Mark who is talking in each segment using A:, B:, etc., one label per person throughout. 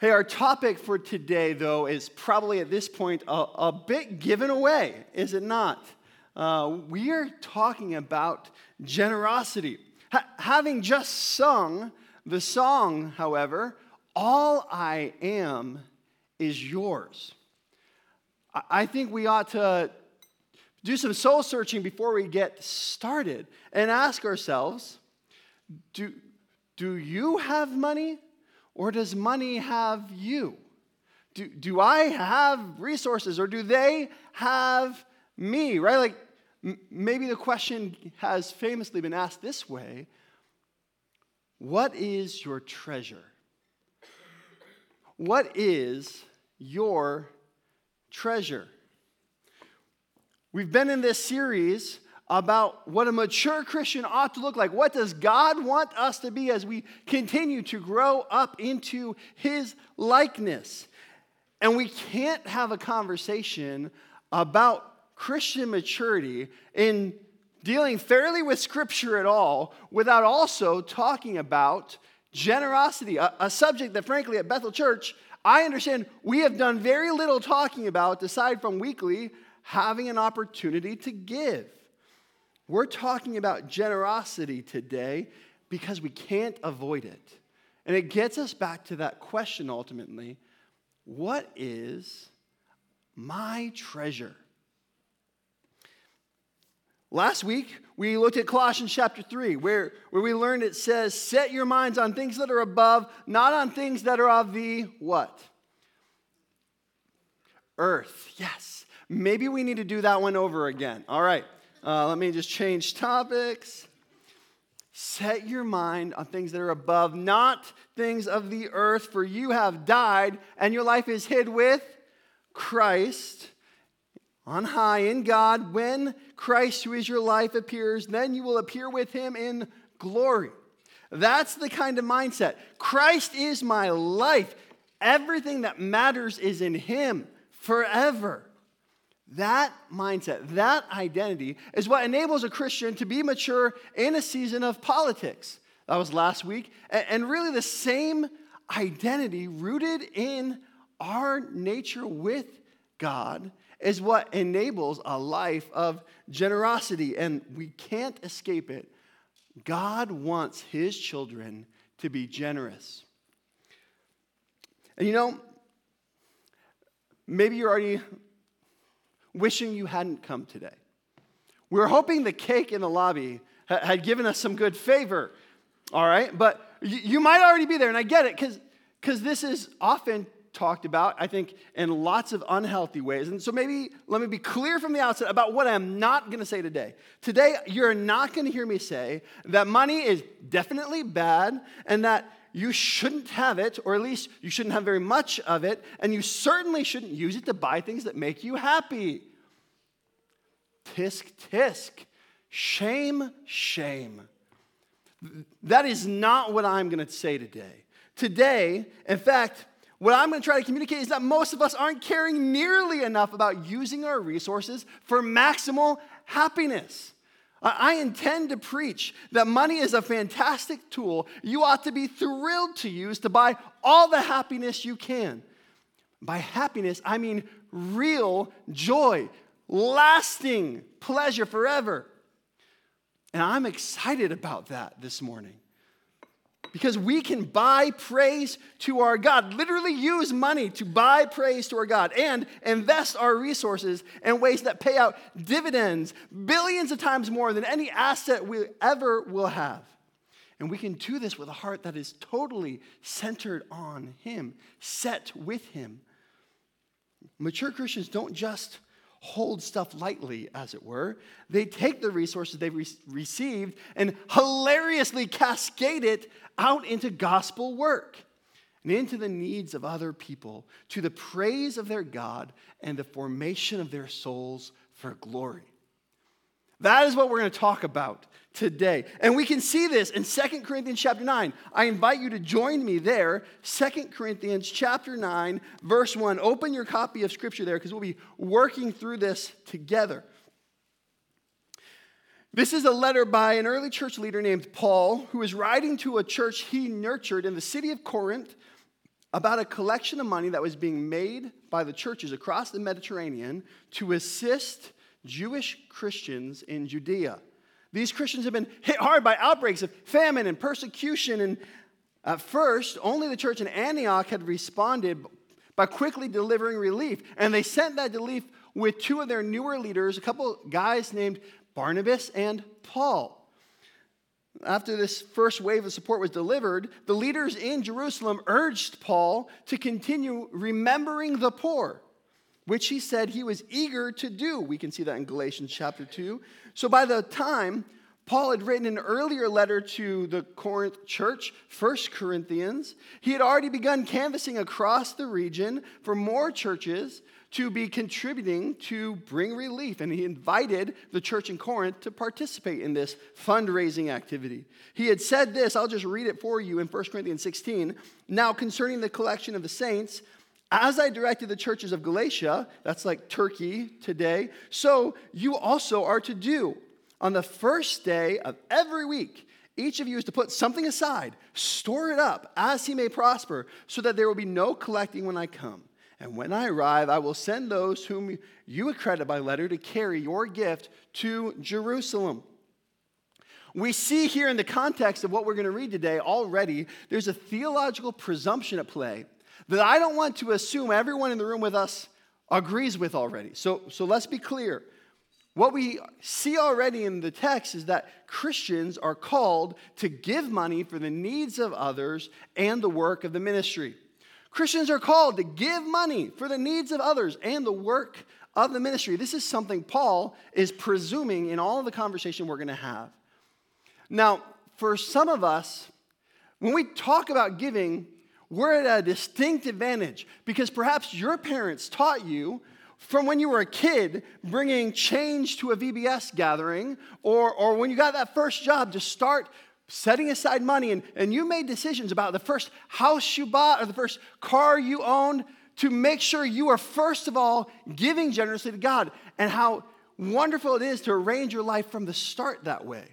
A: Hey, our topic for today, though, is probably at this point a, a bit given away, is it not? Uh, we are talking about generosity. Ha- having just sung the song, however, All I Am is Yours. I, I think we ought to do some soul searching before we get started and ask ourselves do, do you have money? Or does money have you? Do, do I have resources or do they have me? Right? Like m- maybe the question has famously been asked this way What is your treasure? What is your treasure? We've been in this series about what a mature Christian ought to look like. What does God want us to be as we continue to grow up into His likeness? And we can't have a conversation about Christian maturity in dealing fairly with Scripture at all without also talking about generosity, a, a subject that, frankly, at Bethel Church, I understand we have done very little talking about aside from weekly having an opportunity to give. We're talking about generosity today because we can't avoid it. And it gets us back to that question ultimately what is my treasure? Last week, we looked at Colossians chapter 3, where, where we learned it says, Set your minds on things that are above, not on things that are of the what? Earth. Yes. Maybe we need to do that one over again. All right. Uh, let me just change topics. Set your mind on things that are above, not things of the earth, for you have died, and your life is hid with Christ on high in God. When Christ, who is your life, appears, then you will appear with him in glory. That's the kind of mindset. Christ is my life. Everything that matters is in him forever. That mindset, that identity is what enables a Christian to be mature in a season of politics. That was last week. And really, the same identity rooted in our nature with God is what enables a life of generosity. And we can't escape it. God wants his children to be generous. And you know, maybe you're already wishing you hadn't come today. We were hoping the cake in the lobby had given us some good favor, all right? But you might already be there, and I get it, because this is often talked about, I think, in lots of unhealthy ways. And so maybe let me be clear from the outset about what I'm not going to say today. Today, you're not going to hear me say that money is definitely bad and that you shouldn't have it, or at least you shouldn't have very much of it, and you certainly shouldn't use it to buy things that make you happy. Tisk, tisk. Shame, shame. That is not what I'm going to say today. Today, in fact, what I'm going to try to communicate is that most of us aren't caring nearly enough about using our resources for maximal happiness. I intend to preach that money is a fantastic tool you ought to be thrilled to use to buy all the happiness you can. By happiness, I mean real joy, lasting pleasure forever. And I'm excited about that this morning. Because we can buy praise to our God, literally use money to buy praise to our God, and invest our resources in ways that pay out dividends billions of times more than any asset we ever will have. And we can do this with a heart that is totally centered on Him, set with Him. Mature Christians don't just hold stuff lightly, as it were. They take the resources they've re- received and hilariously cascade it out into gospel work and into the needs of other people, to the praise of their God and the formation of their souls for glory. That is what we're going to talk about today. And we can see this in Second Corinthians chapter 9. I invite you to join me there. Second Corinthians chapter 9, verse 1. Open your copy of scripture there because we'll be working through this together. This is a letter by an early church leader named Paul, who is writing to a church he nurtured in the city of Corinth about a collection of money that was being made by the churches across the Mediterranean to assist Jewish Christians in Judea. These Christians have been hit hard by outbreaks of famine and persecution. And at first, only the church in Antioch had responded by quickly delivering relief. And they sent that relief with two of their newer leaders, a couple guys named Barnabas and Paul. After this first wave of support was delivered, the leaders in Jerusalem urged Paul to continue remembering the poor, which he said he was eager to do. We can see that in Galatians chapter 2. So by the time Paul had written an earlier letter to the Corinth church, 1 Corinthians, he had already begun canvassing across the region for more churches to be contributing to bring relief. And he invited the church in Corinth to participate in this fundraising activity. He had said this, I'll just read it for you in 1 Corinthians 16. Now, concerning the collection of the saints, as I directed the churches of Galatia, that's like Turkey today, so you also are to do. On the first day of every week, each of you is to put something aside, store it up as he may prosper, so that there will be no collecting when I come. And when I arrive, I will send those whom you accredit by letter to carry your gift to Jerusalem. We see here in the context of what we're going to read today already, there's a theological presumption at play that I don't want to assume everyone in the room with us agrees with already. So, so let's be clear. What we see already in the text is that Christians are called to give money for the needs of others and the work of the ministry. Christians are called to give money for the needs of others and the work of the ministry. This is something Paul is presuming in all of the conversation we're going to have. Now, for some of us, when we talk about giving, we're at a distinct advantage because perhaps your parents taught you from when you were a kid bringing change to a VBS gathering or, or when you got that first job to start setting aside money and, and you made decisions about the first house you bought or the first car you owned to make sure you are first of all giving generously to God and how wonderful it is to arrange your life from the start that way.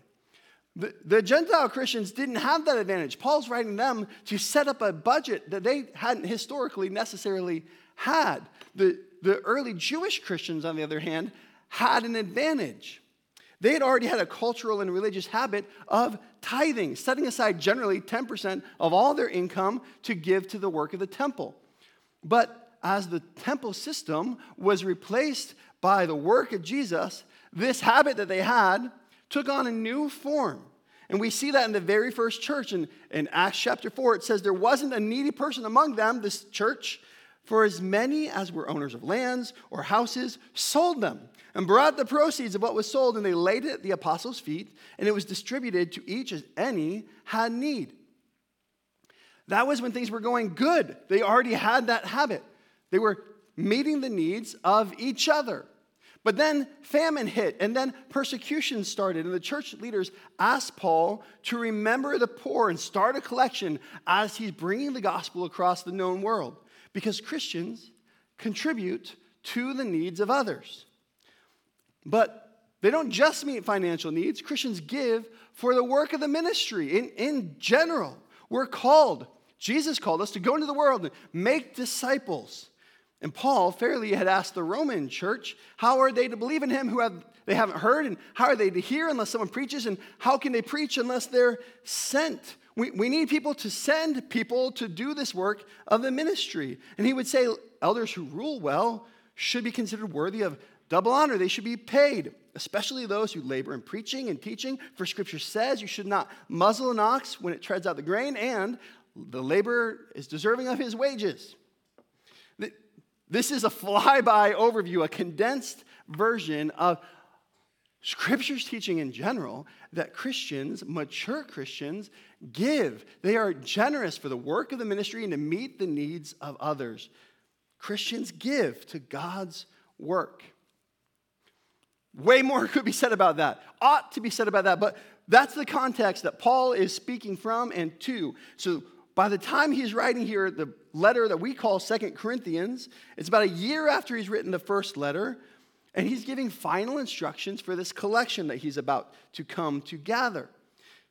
A: The, the Gentile Christians didn't have that advantage. Paul's writing them to set up a budget that they hadn't historically necessarily had. The, the early Jewish Christians, on the other hand, had an advantage. They had already had a cultural and religious habit of tithing, setting aside generally 10% of all their income to give to the work of the temple. But as the temple system was replaced by the work of Jesus, this habit that they had took on a new form. And we see that in the very first church. In, in Acts chapter 4, it says, There wasn't a needy person among them, this church, for as many as were owners of lands or houses sold them and brought the proceeds of what was sold, and they laid it at the apostles' feet, and it was distributed to each as any had need. That was when things were going good. They already had that habit. They were meeting the needs of each other. But then famine hit, and then persecution started, and the church leaders asked Paul to remember the poor and start a collection as he's bringing the gospel across the known world. Because Christians contribute to the needs of others. But they don't just meet financial needs. Christians give for the work of the ministry in, in general. We're called, Jesus called us to go into the world and make disciples. And Paul fairly had asked the Roman church, how are they to believe in him who have they haven't heard? And how are they to hear unless someone preaches? And how can they preach unless they're sent? We, we need people to send people to do this work of the ministry. And he would say, elders who rule well should be considered worthy of double honor. They should be paid, especially those who labor in preaching and teaching. For scripture says you should not muzzle an ox when it treads out the grain, and the laborer is deserving of his wages. This is a flyby overview, a condensed version of Scripture's teaching in general that Christians, mature Christians, give. They are generous for the work of the ministry and to meet the needs of others. Christians give to God's work. Way more could be said about that, ought to be said about that, but that's the context that Paul is speaking from and to. So by the time he's writing here the letter that we call Second Corinthians, it's about a year after he's written the first letter, and he's giving final instructions for this collection that he's about to come to gather.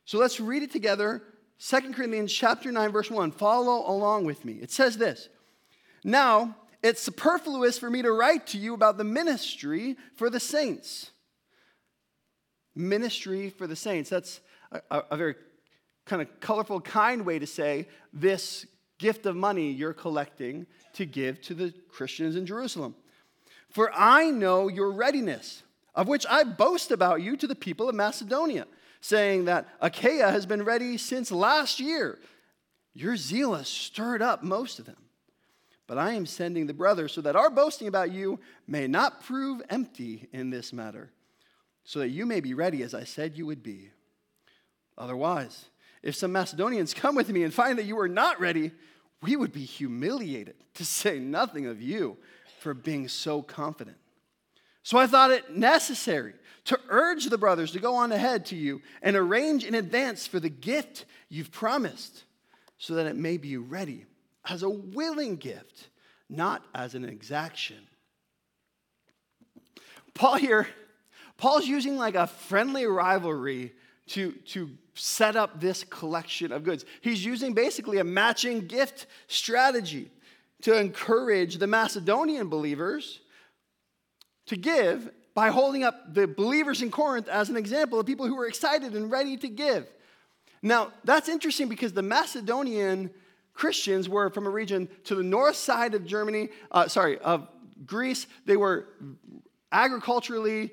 A: So let's read it together 2 Corinthians chapter 9, verse 1. Follow along with me. It says this Now, it's superfluous for me to write to you about the ministry for the saints. Ministry for the saints. That's a, a very kind of colorful, kind way to say this gift of money you're collecting to give to the Christians in Jerusalem. For I know your readiness, of which I boast about you to the people of Macedonia, saying that Achaia has been ready since last year. Your zeal has stirred up most of them. But I am sending the brothers so that our boasting about you may not prove empty in this matter, so that you may be ready as I said you would be. Otherwise, if some Macedonians come with me and find that you are not ready, we would be humiliated, to say nothing of you, for being so confident. So I thought it necessary to urge the brothers to go on ahead to you and arrange in advance for the gift you've promised, so that it may be ready as a willing gift, not as an exaction. Paul here, Paul's using like a friendly rivalry to, to set up this collection of goods. He's using basically a matching gift strategy to encourage the Macedonian believers to give by holding up the believers in Corinth as an example of people who were excited and ready to give. Now, that's interesting because the Macedonian Christians were from a region to the north side of Germany, uh, sorry, of Greece. They were agriculturally,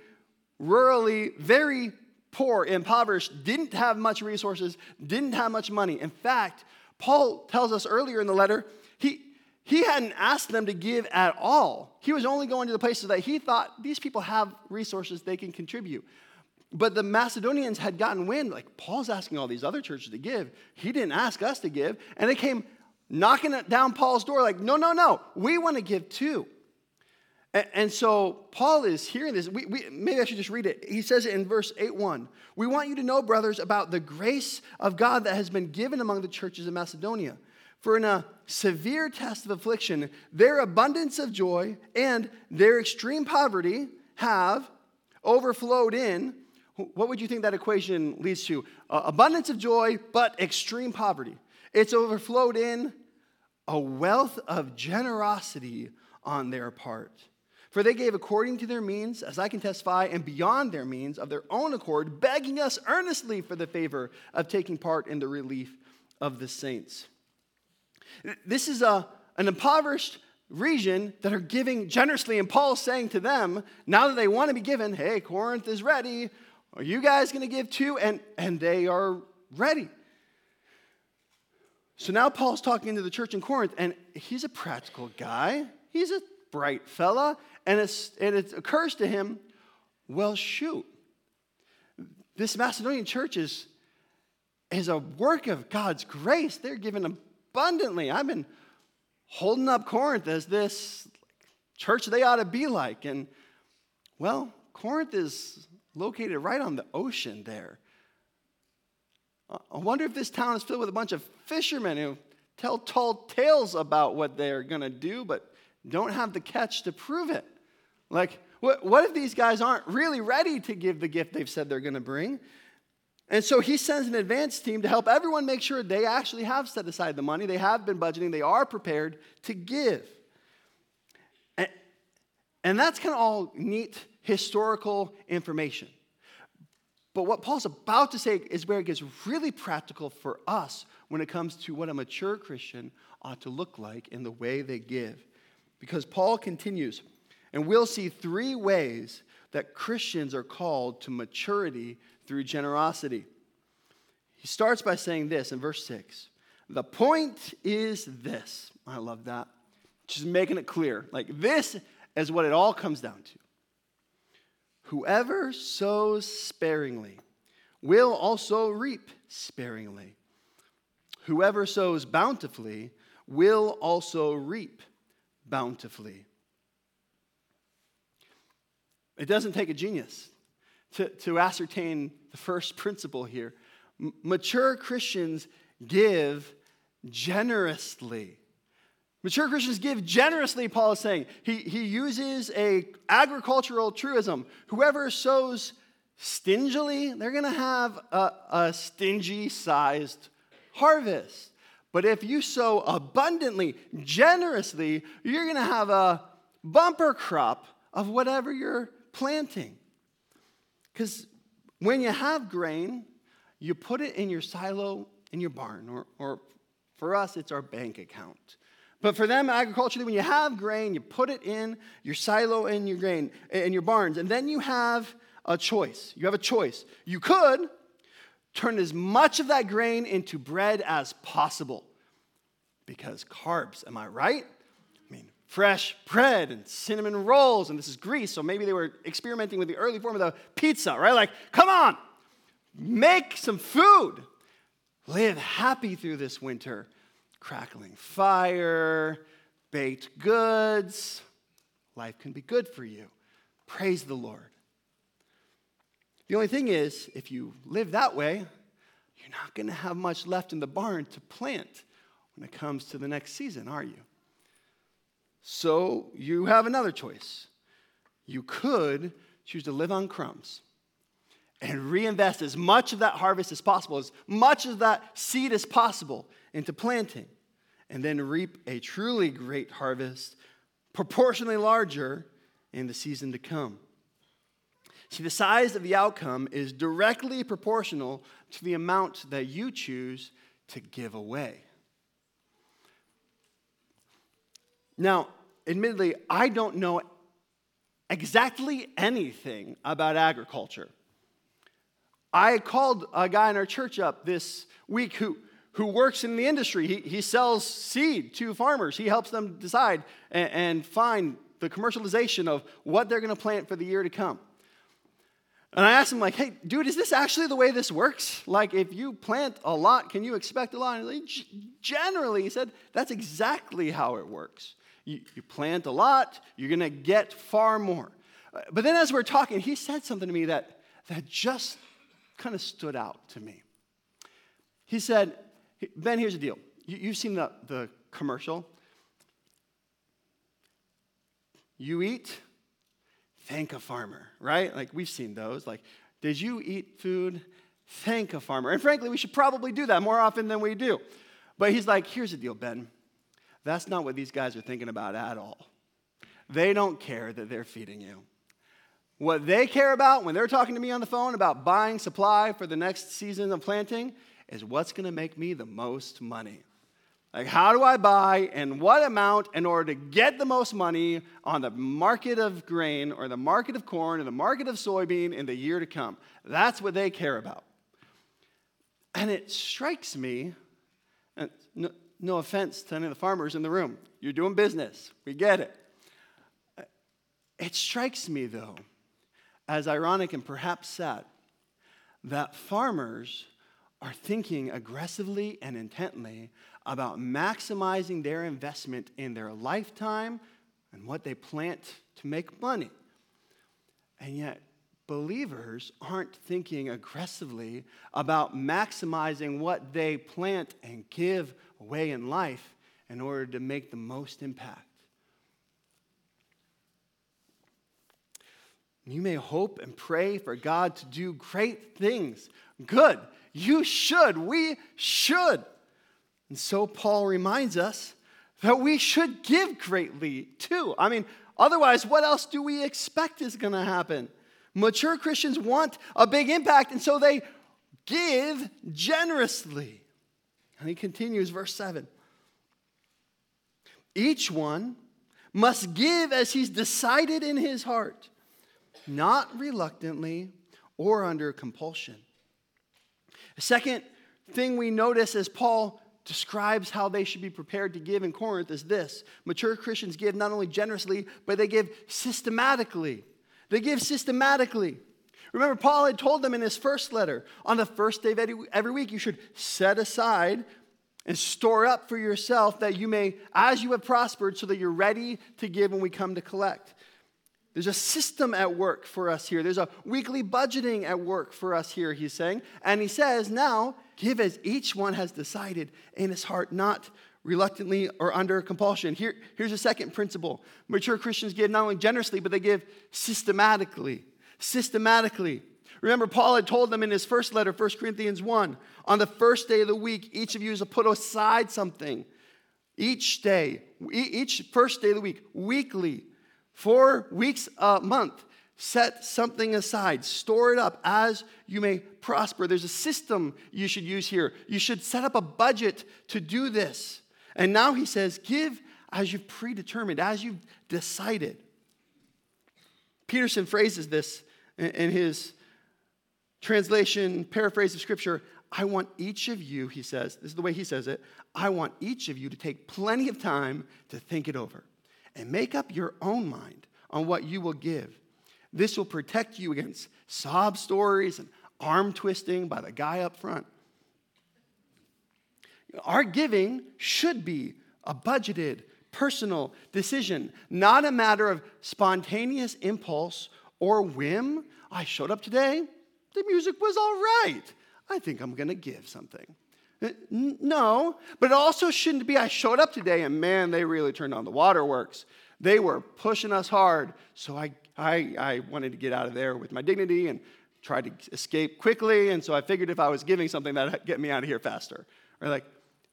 A: rurally, very poor, impoverished, didn't have much resources, didn't have much money. In fact, Paul tells us earlier in the letter, he, he hadn't asked them to give at all. He was only going to the places that he thought these people have resources they can contribute. But the Macedonians had gotten wind, like, Paul's asking all these other churches to give. He didn't ask us to give. And they came knocking down Paul's door, like, no, no, no, we want to give too. And, and so Paul is hearing this. We, we, maybe I should just read it. He says it in verse 8 1. We want you to know, brothers, about the grace of God that has been given among the churches of Macedonia. For in a severe test of affliction, their abundance of joy and their extreme poverty have overflowed in what would you think that equation leads to? Uh, abundance of joy, but extreme poverty. It's overflowed in a wealth of generosity on their part. For they gave according to their means, as I can testify, and beyond their means of their own accord, begging us earnestly for the favor of taking part in the relief of the saints. This is a, an impoverished region that are giving generously, and Paul's saying to them, now that they want to be given, hey, Corinth is ready. Are you guys going to give too? And, and they are ready. So now Paul's talking to the church in Corinth, and he's a practical guy. He's a bright fella. And, and it occurs to him, well, shoot, this Macedonian church is, is a work of God's grace. They're given abundantly. I've been holding up Corinth as this church they ought to be like. And, well, Corinth is located right on the ocean there. I wonder if this town is filled with a bunch of fishermen who tell tall tales about what they're going to do, but don't have the catch to prove it. Like, what, what if these guys aren't really ready to give the gift they've said they're going to bring? And so he sends an advance team to help everyone make sure they actually have set aside the money, they have been budgeting, they are prepared to give. And, and that's kind of all neat historical information. But what Paul's about to say is where it gets really practical for us when it comes to what a mature Christian ought to look like in the way they give. Because Paul continues, and we'll see three ways that Christians are called to maturity through generosity. He starts by saying this in verse 6 The point is this. I love that. Just making it clear. Like, this is what it all comes down to. Whoever sows sparingly will also reap sparingly. Whoever sows bountifully will also reap bountifully. It doesn't take a genius to, to ascertain the first principle here. M- mature Christians give generously. Mature Christians give generously, Paul is saying. He, he uses a agricultural truism. Whoever sows stingily, they're going to have a, a stingy sized harvest. But if you sow abundantly, generously, you're going to have a bumper crop of whatever you're planting. Because when you have grain, you put it in your silo in your barn, or, or for us, it's our bank account. But for them, agriculturally, when you have grain, you put it in your silo in your grain in your barns, and then you have a choice. You have a choice. You could turn as much of that grain into bread as possible. Because carbs, am I right? I mean, fresh bread and cinnamon rolls, and this is Greece, so maybe they were experimenting with the early form of the pizza, right? Like, come on, make some food. Live happy through this winter. Crackling fire, baked goods. Life can be good for you. Praise the Lord. The only thing is, if you live that way, you're not going to have much left in the barn to plant when it comes to the next season, are you? So you have another choice. You could choose to live on crumbs and reinvest as much of that harvest as possible, as much of that seed as possible into planting, and then reap a truly great harvest, proportionally larger in the season to come. See, the size of the outcome is directly proportional to the amount that you choose to give away. Now, admittedly, I don't know exactly anything about agriculture. I called a guy in our church up this week who, who works in the industry. He, he sells seed to farmers, he helps them decide and, and find the commercialization of what they're going to plant for the year to come. And I asked him, like, hey, dude, is this actually the way this works? Like, if you plant a lot, can you expect a lot? And like, generally, he said, that's exactly how it works. You, you plant a lot, you're going to get far more. Uh, but then as we we're talking, he said something to me that, that just kind of stood out to me. He said, Ben, here's the deal. You, you've seen the, the commercial. You eat, thank a farmer, right? Like we've seen those. Like, did you eat food? Thank a farmer. And frankly, we should probably do that more often than we do. But he's like, here's the deal, Ben. That's not what these guys are thinking about at all. They don't care that they're feeding you. What they care about when they're talking to me on the phone about buying supply for the next season of planting is what's going to make me the most money. Like, how do I buy and what amount in order to get the most money on the market of grain or the market of corn or the market of soybean in the year to come? That's what they care about. And it strikes me, no, no offense to any of the farmers in the room, you're doing business, we get it. It strikes me, though, as ironic and perhaps sad, that farmers are thinking aggressively and intently about maximizing their investment in their lifetime and what they plant to make money. And yet, believers aren't thinking aggressively about maximizing what they plant and give away in life in order to make the most impact. You may hope and pray for God to do great things. Good. You should. We should. And so Paul reminds us that we should give greatly too. I mean, otherwise, what else do we expect is going to happen? Mature Christians want a big impact, and so they give generously. And he continues, verse 7. Each one must give as he's decided in his heart, not reluctantly or under compulsion the second thing we notice as Paul describes how they should be prepared to give in Corinth is this mature Christians give not only generously, but they give systematically. They give systematically. Remember, Paul had told them in his first letter on the first day of every week, you should set aside and store up for yourself that you may, as you have prospered, so that you're ready to give when we come to collect. There's a system at work for us here. There's a weekly budgeting at work for us here, he's saying. And he says, now give as each one has decided in his heart, not reluctantly or under compulsion. Here, here's a second principle mature Christians give not only generously, but they give systematically. Systematically. Remember, Paul had told them in his first letter, 1 Corinthians 1, on the first day of the week, each of you is to put aside something. Each day, each first day of the week, weekly, four weeks a month, set something aside, store it up as you may prosper. There's a system you should use here. You should set up a budget to do this. And now he says, give as you've predetermined, as you've decided. Peterson phrases this in his translation, paraphrase of scripture. I want each of you, he says, this is the way he says it, I want each of you to take plenty of time to think it over and make up your own mind on what you will give. This will protect you against sob stories and arm twisting by the guy up front. Our giving should be a budgeted, personal decision, not a matter of spontaneous impulse or whim. I showed up today, the music was all right. I think I'm going to give something. Uh, no, but it also shouldn't be I showed up today and man, they really turned on the waterworks. They were pushing us hard, so I, I, I wanted to get out of there with my dignity and tried to escape quickly, and so I figured if I was giving something that'd get me out of here faster. Or like,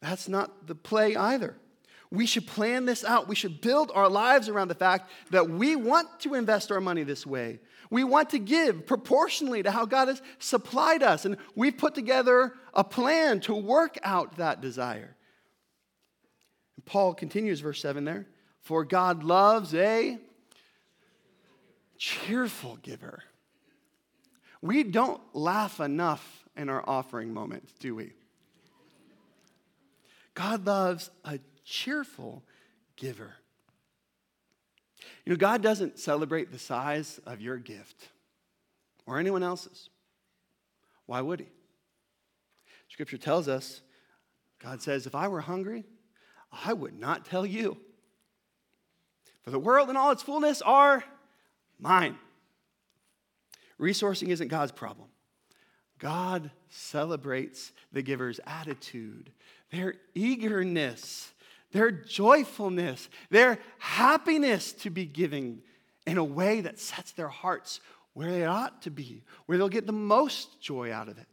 A: that's not the play either. We should plan this out. We should build our lives around the fact that we want to invest our money this way. We want to give proportionally to how God has supplied us. And we've put together a plan to work out that desire. Paul continues, verse 7 there. For God loves a cheerful giver. We don't laugh enough in our offering moments, do we? God loves a cheerful giver. You know, God doesn't celebrate the size of your gift or anyone else's. Why would He? Scripture tells us, God says, if I were hungry, I would not tell you. For the world and all its fullness are mine. Resourcing isn't God's problem. God celebrates the giver's attitude, their eagerness their joyfulness, their happiness to be giving in a way that sets their hearts where they ought to be, where they'll get the most joy out of it.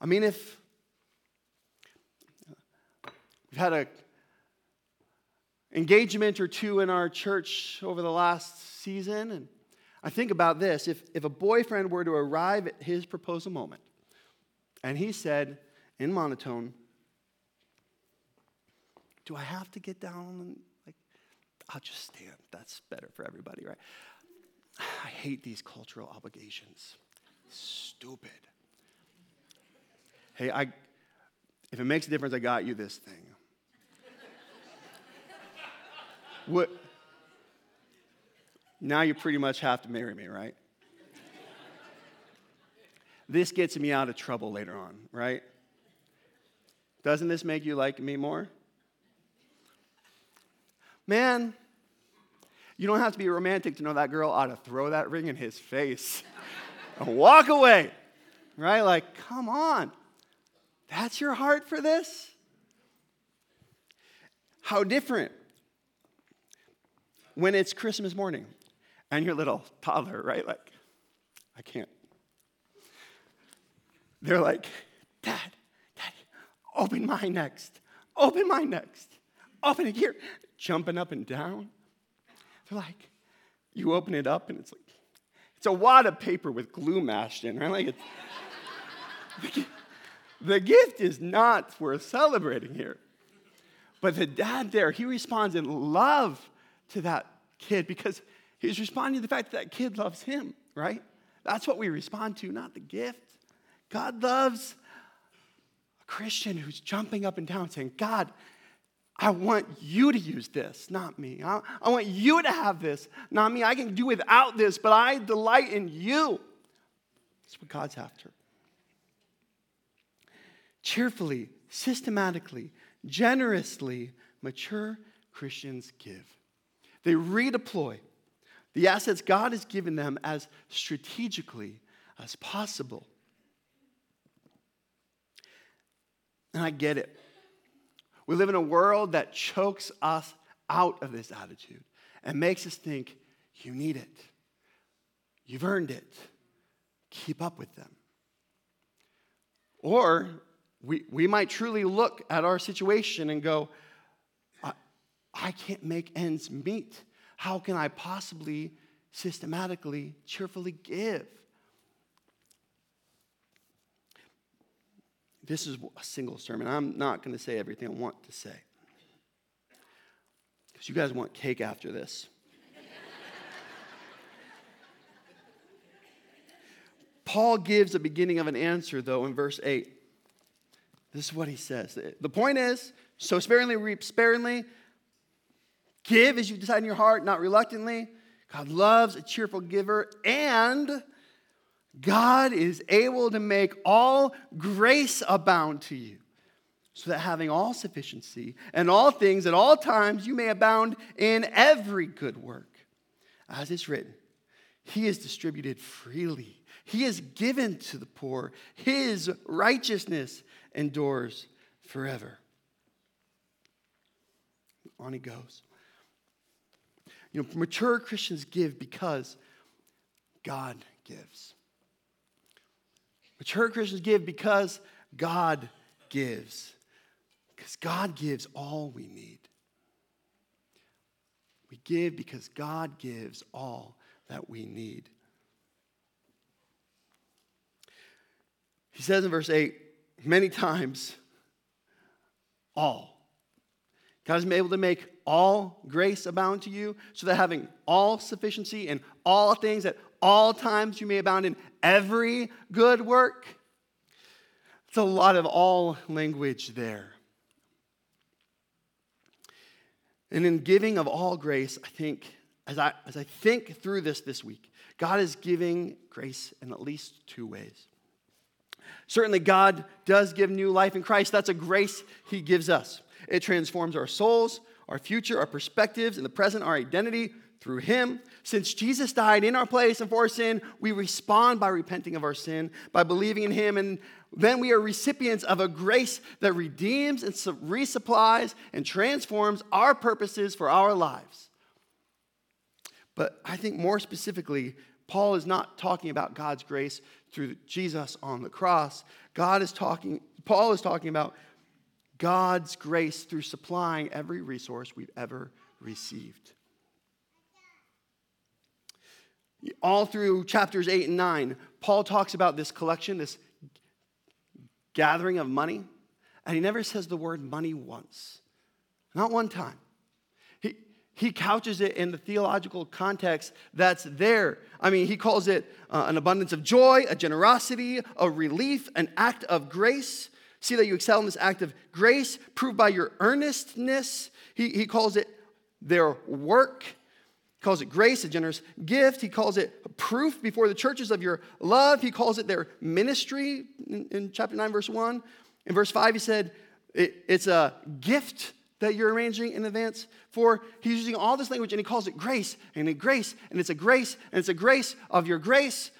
A: I mean, if we've had a engagement or two in our church over the last season, and I think about this if, if a boyfriend were to arrive at his proposal moment and he said in monotone, do I have to get down and like, I'll just stand. That's better for everybody, right? I hate these cultural obligations. Stupid. Hey, I, if it makes a difference, I got you this thing. What? Now you pretty much have to marry me, right? this gets me out of trouble later on, right? Doesn't this make you like me more? Man, you don't have to be romantic to know that girl ought to throw that ring in his face and walk away. Right? Like, come on. That's your heart for this? How different when it's Christmas morning and your little toddler, right? Like, I can't. They're like, Dad, Daddy, open mine next. Open mine next. Open it here jumping up and down. They're like, you open it up and it's like, it's a wad of paper with glue mashed in, right? Like the, the gift is not worth celebrating here. But the dad there, he responds in love to that kid because he's responding to the fact that that kid loves him, right? That's what we respond to, not the gift. God loves a Christian who's jumping up and down saying, God, I want you to use this, not me. I, I, want you to have this, not me. I can do without this, but I delight in you. That's what God's after. Cheerfully, systematically, generously, mature Christians give. They redeploy the assets God has given them as strategically as possible. And I get it. We live in a world that chokes us out of this attitude and makes us think, you need it. You've earned it. keep up with them. Or we, we might truly look at our situation and go, I can't make ends meet. How can I possibly systematically, cheerfully give? This is a single sermon. I'm not going to say everything I want to say. Because you guys want cake after this. Paul gives a beginning of an answer, though, in verse 8. This is what he says. The point is sow sparingly, reap sparingly. Give as you decide in your heart, not reluctantly. God loves a cheerful giver, and God is able to make all grace abound to you, so that having all sufficiency and all things at all times, you may abound in every good work. As it's written, He is distributed freely he has given to the poor. His righteousness endures forever. On he goes. You know, mature Christians give because God gives. Mature Christians give because God gives. Because God gives all we need. We give because God gives all that we need. He says in verse 8, many times, all. God is able to make all grace abound to you, so that having all sufficiency in all things at all times you may abound in every good work. It's a lot of all language there. And in giving of all grace, I think, as I, as I think through this this week, God is giving grace in at least two ways. Certainly, God does give new life in Christ. That's a grace He gives us. It transforms our souls, our future, our perspectives, in the present, our identity through Him. Since Jesus died in our place and for our sin, we respond by repenting of our sin, by believing in Him, and then we are recipients of a grace that redeems and resupplies and transforms our purposes for our lives. But I think more specifically, Paul is not talking about God's grace through Jesus on the cross. God is talking, Paul is talking about God's grace through supplying every resource we've ever received. All through chapters 8 and 9, Paul talks about this collection, this gathering of money, and he never says the word money once. Not one time he he couches it in the theological context that's there. I mean, he calls it uh, an abundance of joy, a generosity, a relief, an act of grace. See that you excel in this act of grace, proved by your earnestness. He, he calls it their work. He calls it grace, a generous gift. He calls it proof before the churches of your love. He calls it their ministry in, in chapter 9, verse 1. In verse 5, he said, it, it's a gift that you're arranging in advance for. He's using all this language and he calls it grace and a grace and it's a grace and it's a grace of your grace.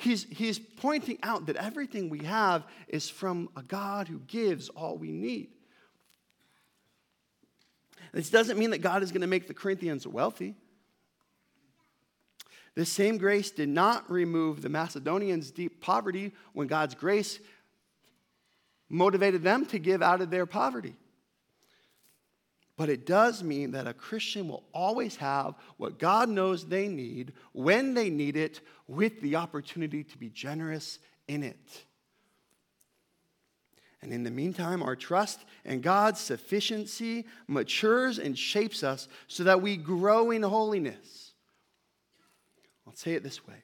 A: He's, he's pointing out that everything we have is from a God who gives all we need. This doesn't mean that God is going to make the Corinthians wealthy. This same grace did not remove the Macedonians' deep poverty when God's grace motivated them to give out of their poverty. But it does mean that a Christian will always have what God knows they need when they need it with the opportunity to be generous in it. And in the meantime, our trust in God's sufficiency matures and shapes us so that we grow in holiness. I'll say it this way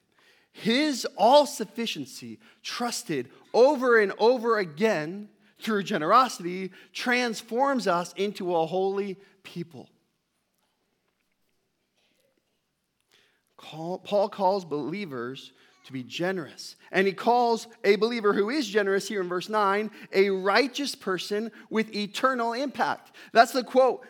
A: His all sufficiency, trusted over and over again, through generosity, transforms us into a holy people. Paul calls believers to be generous. And he calls a believer who is generous here in verse 9 a righteous person with eternal impact. That's the quote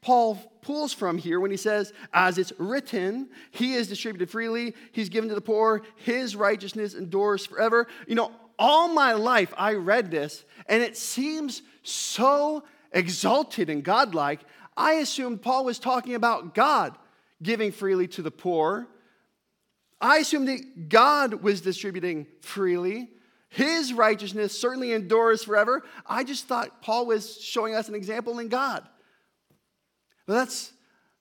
A: Paul pulls from here when he says, As it's written, he is distributed freely, he's given to the poor, his righteousness endures forever. You know, all my life I read this, and it seems so exalted and godlike. I assumed Paul was talking about God giving freely to the poor I assumed that God was distributing freely. His righteousness certainly endures forever. I just thought Paul was showing us an example in God. But that's,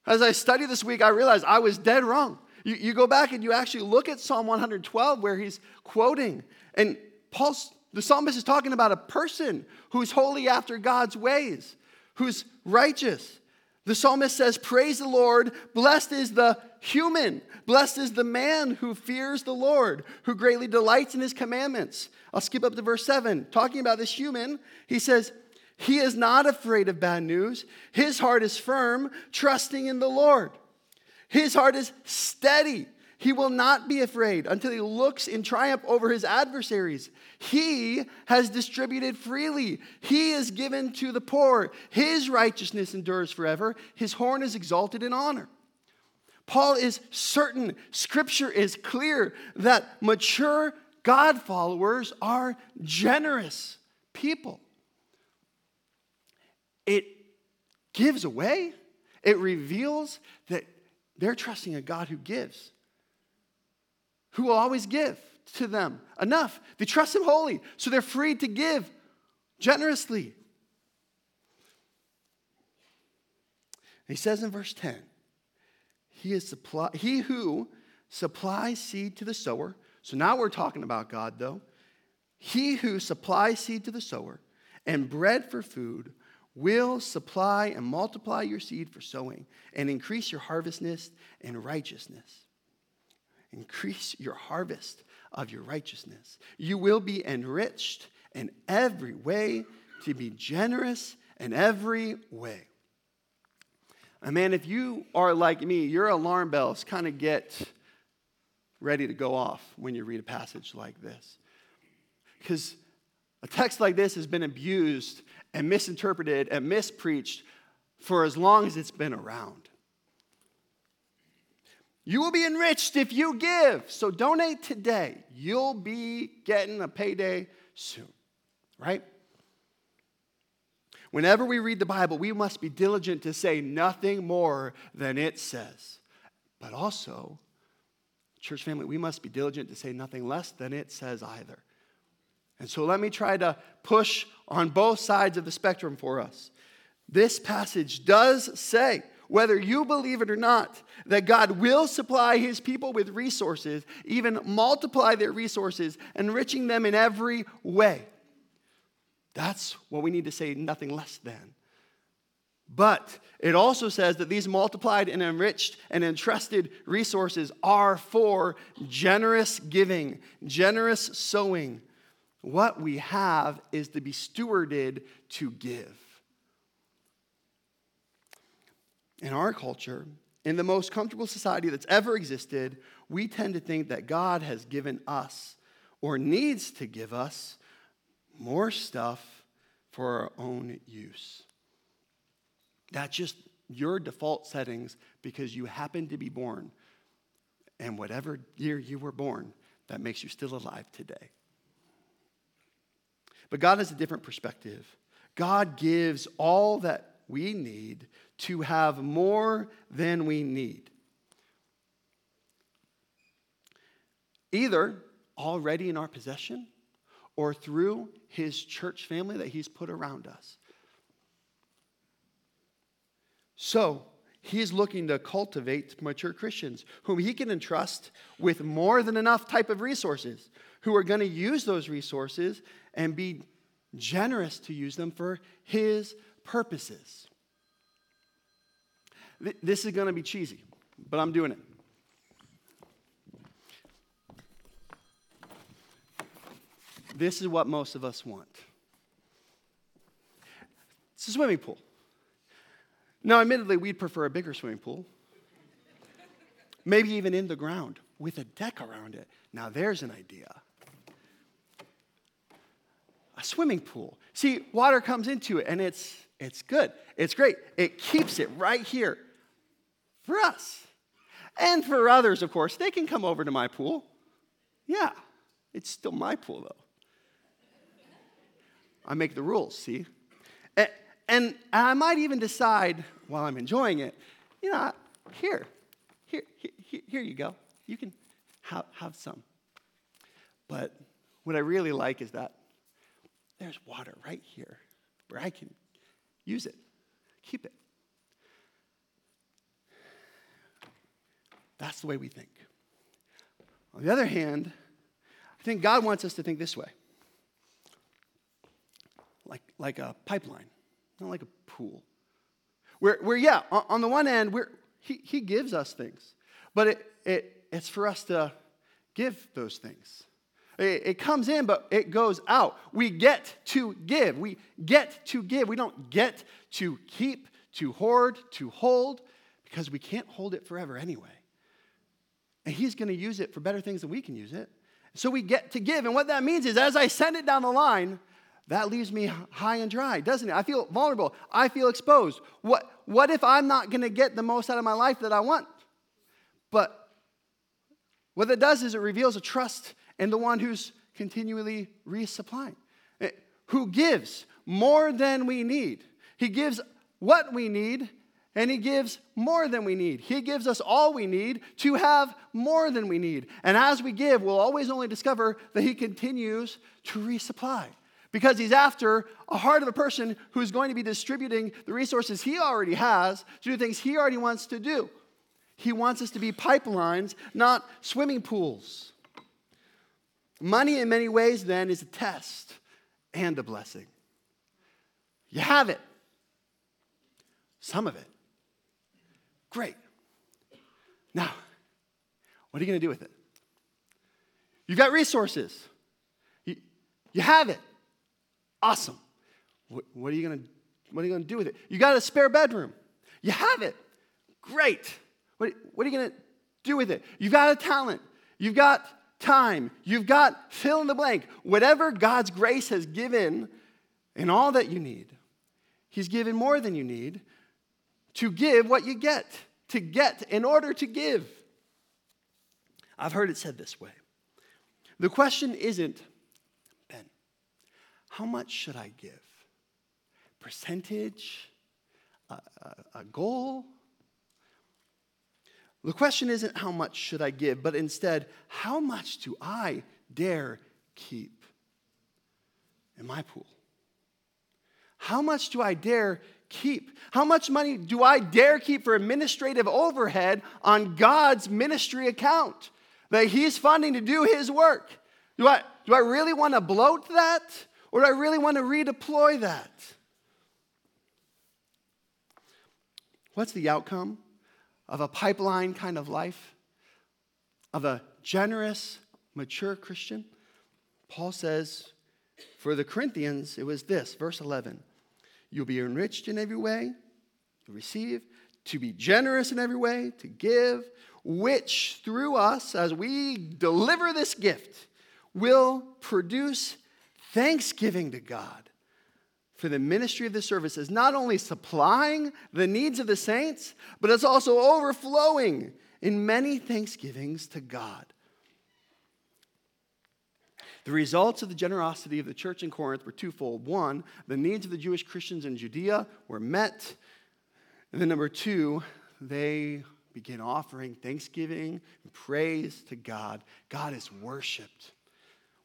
A: as I studied this week, I realized I was dead wrong. You, you go back and you actually look at Psalm 112 where he's quoting, and Paul's, the psalmist is talking about a person who's holy after God's ways, who's righteous. The psalmist says, Praise the Lord, blessed is the human, blessed is the man who fears the Lord, who greatly delights in his commandments. I'll skip up to verse 7. Talking about this human, he says, He is not afraid of bad news. His heart is firm, trusting in the Lord. His heart is steady. He will not be afraid until he looks in triumph over his adversaries. He has distributed freely. He is given to the poor. His righteousness endures forever. His horn is exalted in honor. Paul is certain, scripture is clear that mature God followers are generous people. It gives away, it reveals that they're trusting a God who gives, who will always give to them enough. They trust Him wholly, so they're free to give generously. He says in verse 10, he, is supply, he who supplies seed to the sower. So now we're talking about God, though. He who supplies seed to the sower and bread for food will supply and multiply your seed for sowing and increase your harvestness and righteousness. Increase your harvest of your righteousness. You will be enriched in every way to be generous in every way. And man, if you are like me, your alarm bells kind of get ready to go off when you read a passage like this. Because a text like this has been abused and misinterpreted and mispreached for as long as it's been around. You will be enriched if you give. So donate today. You'll be getting a payday soon, right? Whenever we read the Bible, we must be diligent to say nothing more than it says. But also, church family, we must be diligent to say nothing less than it says either. And so let me try to push on both sides of the spectrum for us. This passage does say, whether you believe it or not, that God will supply his people with resources, even multiply their resources, enriching them in every way. That's what we need to say, nothing less than. But it also says that these multiplied and enriched and entrusted resources are for generous giving, generous sowing, what we have is to be stewarded to give. In our culture, in the most comfortable society that's ever existed, we tend to think that God has given us or needs to give us more stuff for our own use. That's just your default settings because you happen to be born. And whatever year you were born, that makes you still alive today. But God has a different perspective. God gives all that we need to have more than we need. Either already in our possession or through his church family that he's put around us. So, he's looking to cultivate mature Christians whom he can entrust with more than enough type of resources, who are going to use those resources and be generous to use them for His purposes. This is going to be cheesy, but I'm doing it. This is what most of us want it's a swimming pool. Now, admittedly, we'd prefer a bigger swimming pool, maybe even in the ground with a deck around it. Now, there's an idea a swimming pool. See, water comes into it and it's it's good. It's great. It keeps it right here for us. And for others, of course, they can come over to my pool. Yeah, it's still my pool though. I make the rules, see? And, I might even decide while I'm enjoying it, you know, here, here, here, here you go. You can, have, have some. But what I really like is that there's water right here where I can use it, keep it. That's the way we think. On the other hand, I think God wants us to think this way like, like a pipeline, not like a pool. Where, where yeah, on, on the one end, we're, he, he gives us things, but it, it, it's for us to give those things. It, it comes in, but it goes out. We get to give. We get to give. We don't get to keep, to hoard, to hold, because we can't hold it forever anyway. And He's going to use it for better things than we can use it. So we get to give. And what that means is as I send it down the line, that leaves me high and dry, doesn't it? I feel vulnerable. I feel exposed. What, what if I'm not going to get the most out of my life that I want? But what it does is it reveals a trust in the one who's continually resupplying, eh, who gives more than we need. He gives what we need and He gives more than we need. He gives us all we need to have more than we need. And as we give, we'll always only discover that He continues to resupply because He's after a heart of a person who's going to be distributing the resources He already has to do things He already wants to do. He wants us to be pipelines, not swimming pools. Money, in many ways, then, is a test and a blessing. You have it, some of it. Great. Now, what are you going to do with it? You've got resources. You, you have it. Awesome. What, what are you going to what are you going to do with it? You got a spare bedroom. You have it. Great. What, what are you going to do with it? You've got a talent. You've got time. You've got fill in the blank. Whatever God's grace has given in all that you need, He's given more than you need to give what you get, to get in order to give. I've heard it said this way the question isn't, Ben, how much should I give? Percentage? A, a, a goal? The question isn't how much should I give, but instead, how much do I dare keep in my pool? How much do I dare keep? How much money do I dare keep for administrative overhead on God's ministry account that He's funding to do His work? Do I, do I really want to bloat that? Or do I really want to redeploy that? What's the outcome of a pipeline kind of life? Of a generous, mature Christian? Paul says, for the Corinthians, it was this, verse 11 You'll be enriched in every way, to receive, to be generous in every way, to give, which through us, as we deliver this gift, will produce thanksgiving to God for the ministry of the service is not only supplying the needs of the saints, but it's also overflowing in many thanksgivings to God. The results of the generosity of the church in Corinth were twofold. One, the needs of the Jewish Christians in Judea were met. And then, number two, they began offering thanksgiving and praise to God. God is worshiped.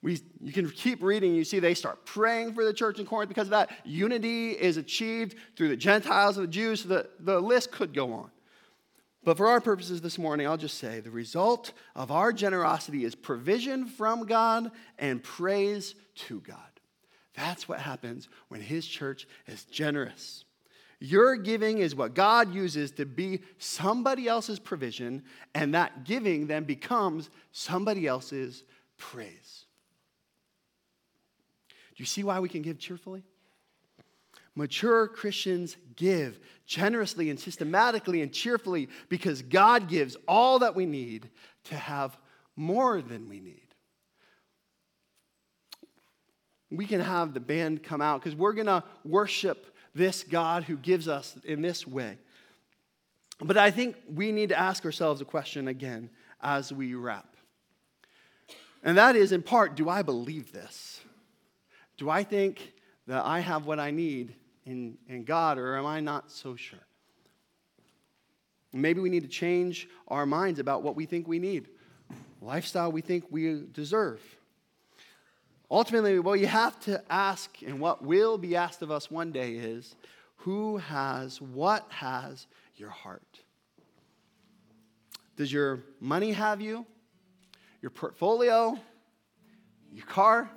A: We, you can keep reading, you see they start praying for the church in Corinth because of that. Unity is achieved through the Gentiles and the Jews. The, the list could go on. But for our purposes this morning, I'll just say the result of our generosity is provision from God and praise to God. That's what happens when His church is generous. Your giving is what God uses to be somebody else's provision, and that giving then becomes somebody else's praise. Do you see why we can give cheerfully? Mature Christians give generously and systematically and cheerfully because God gives all that we need to have more than we need. We can have the band come out because we're going to worship this God who gives us in this way. But I think we need to ask ourselves a question again as we wrap. And that is, in part, do I believe this? Do I think that I have what I need in, in God, or am I not so sure? Maybe we need to change our minds about what we think we need. lifestyle we think we deserve. Ultimately, what you have to ask and what will be asked of us one day is who has, what has your heart? Does your money have you? Your portfolio? Your car?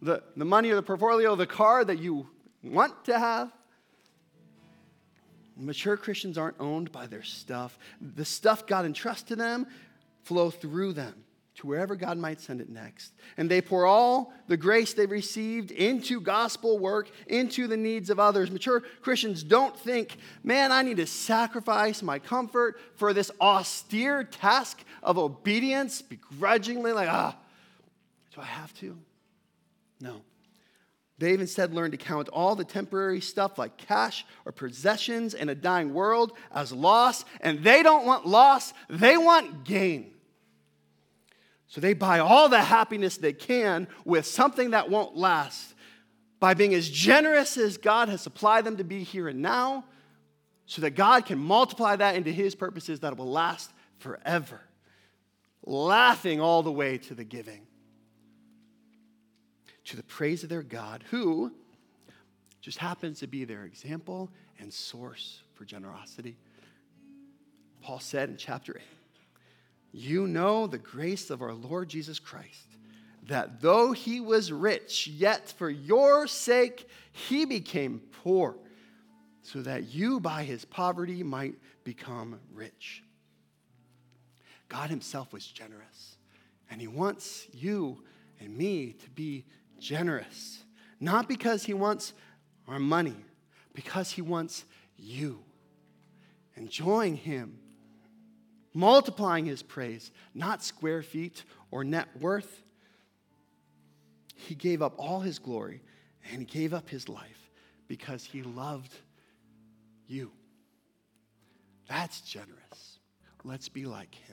A: The, the money or the portfolio, the car that you want to have? Mature Christians aren't owned by their stuff. The stuff God entrusts to them flow through them to wherever God might send it next. And they pour all the grace they received into gospel work, into the needs of others. Mature Christians don't think, man, I need to sacrifice my comfort for this austere task of obedience, begrudgingly, like, ah, do I have to? No. They've instead learned to count all the temporary stuff like cash or possessions in a dying world as loss, and they don't want loss, they want gain. So they buy all the happiness they can with something that won't last. By being as generous as God has supplied them to be here and now, so that God can multiply that into His purposes that will last forever, laughing all the way to the giving to the praise of their God, who just happens to be their example and source for generosity. Paul said in chapter 8, You know the grace of our Lord Jesus Christ, that though he was rich, yet for your sake he became poor, so that you by his poverty might become rich. God himself was generous, and he wants you and me to be generous. Not because he wants our money, because he wants you. Enjoying him, multiplying his praise, not square feet or net worth. He gave up all his glory and he gave up his life because he loved you. That's generous. Let's be like him.